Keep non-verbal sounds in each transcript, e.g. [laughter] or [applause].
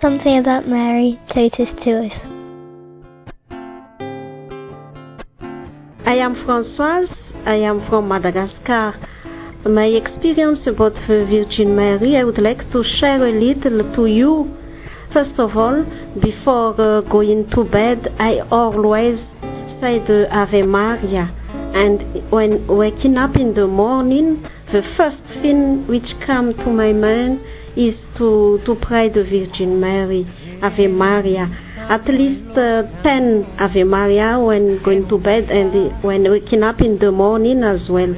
something about Mary totus tuus. I am Françoise. I am from Madagascar. My experience about Virgin Mary, I would like to share a little to you. First of all, before uh, going to bed, I always say the Ave Maria. And when waking up in the morning, the first thing which comes to my mind is to, to pray the Virgin Mary, Ave Maria. At least uh, 10 Ave Maria when going to bed and when waking up in the morning as well.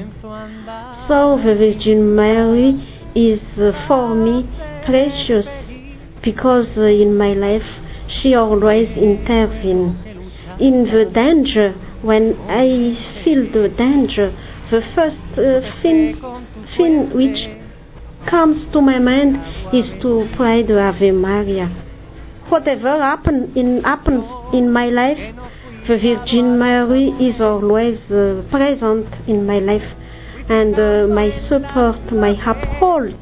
So the Virgin Mary is uh, for me precious because uh, in my life she always intervenes. In the danger, when I feel the danger, the first uh, thing, which comes to my mind is to pray the Ave Maria. Whatever happen in, happens in my life, the Virgin Mary is always uh, present in my life and uh, my support, my uphold,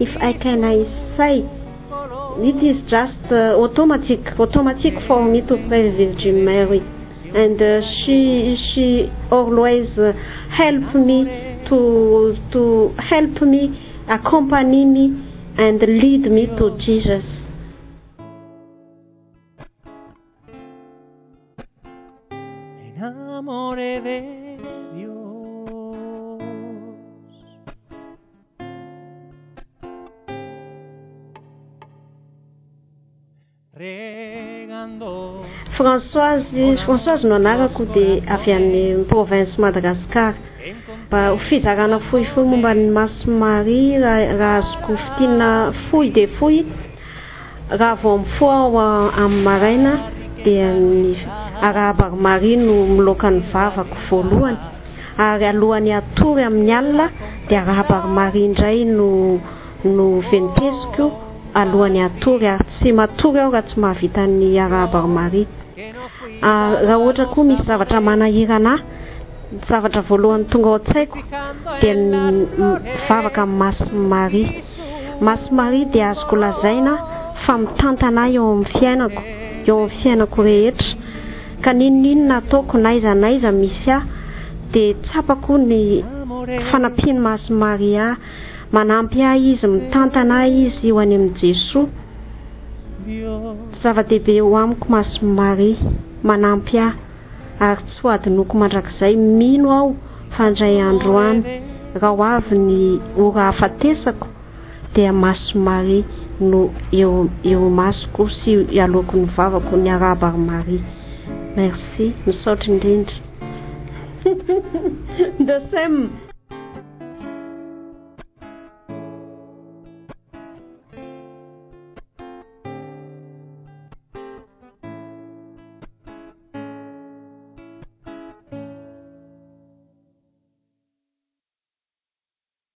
if I can I say. It is just uh, automatic, automatic for me to pray Virgin Mary, and uh, she she always help me to to help me, accompany me, and lead me to Jesus. françoise françoise no anarako dia avy an'ny province madagasikara. Mba ho fizarana fohifohy momba ny maso mari raha azoko fitiana fohy dia fohy. Raha vao mifoa ao amin'ny maraina dia ny arahabary no miloaka ny vavako voalohany. Ary alohan'ny atory amin'ny alina dia arahabarimari indray no no venitezikoo alohan'ny atory ary tsy matory aho raha tsy mahavita ny arahabaromari ah, raha ohatra koa misy zavatra manahira anahy zavatra voalohany tonga ao an-tsaiko dia mivavaka amin'ny masomaria masomaria dia azoko lazaina fa mitantana eo amin'ny fiainako eo amin'ny fiainako rehetra. Ka ninoninona ataoko na aiza na aiza misy ahy dia tsapako ny fanampiany mari ahy. manampy ah izy mitantana ahy izy eo any amin'i jesoa. Zava-dehibe ho amiko maso maria manampy ahy. Ary tsy ho adinoko mandrakizay. Mino aho fa indray andro any. Raha ho avy ny ora hafatesako dia maso maria no eo eo masoko sy aloko ny vavako ny arabary maria merci. Misaotra indrindra. [laughs] Dasem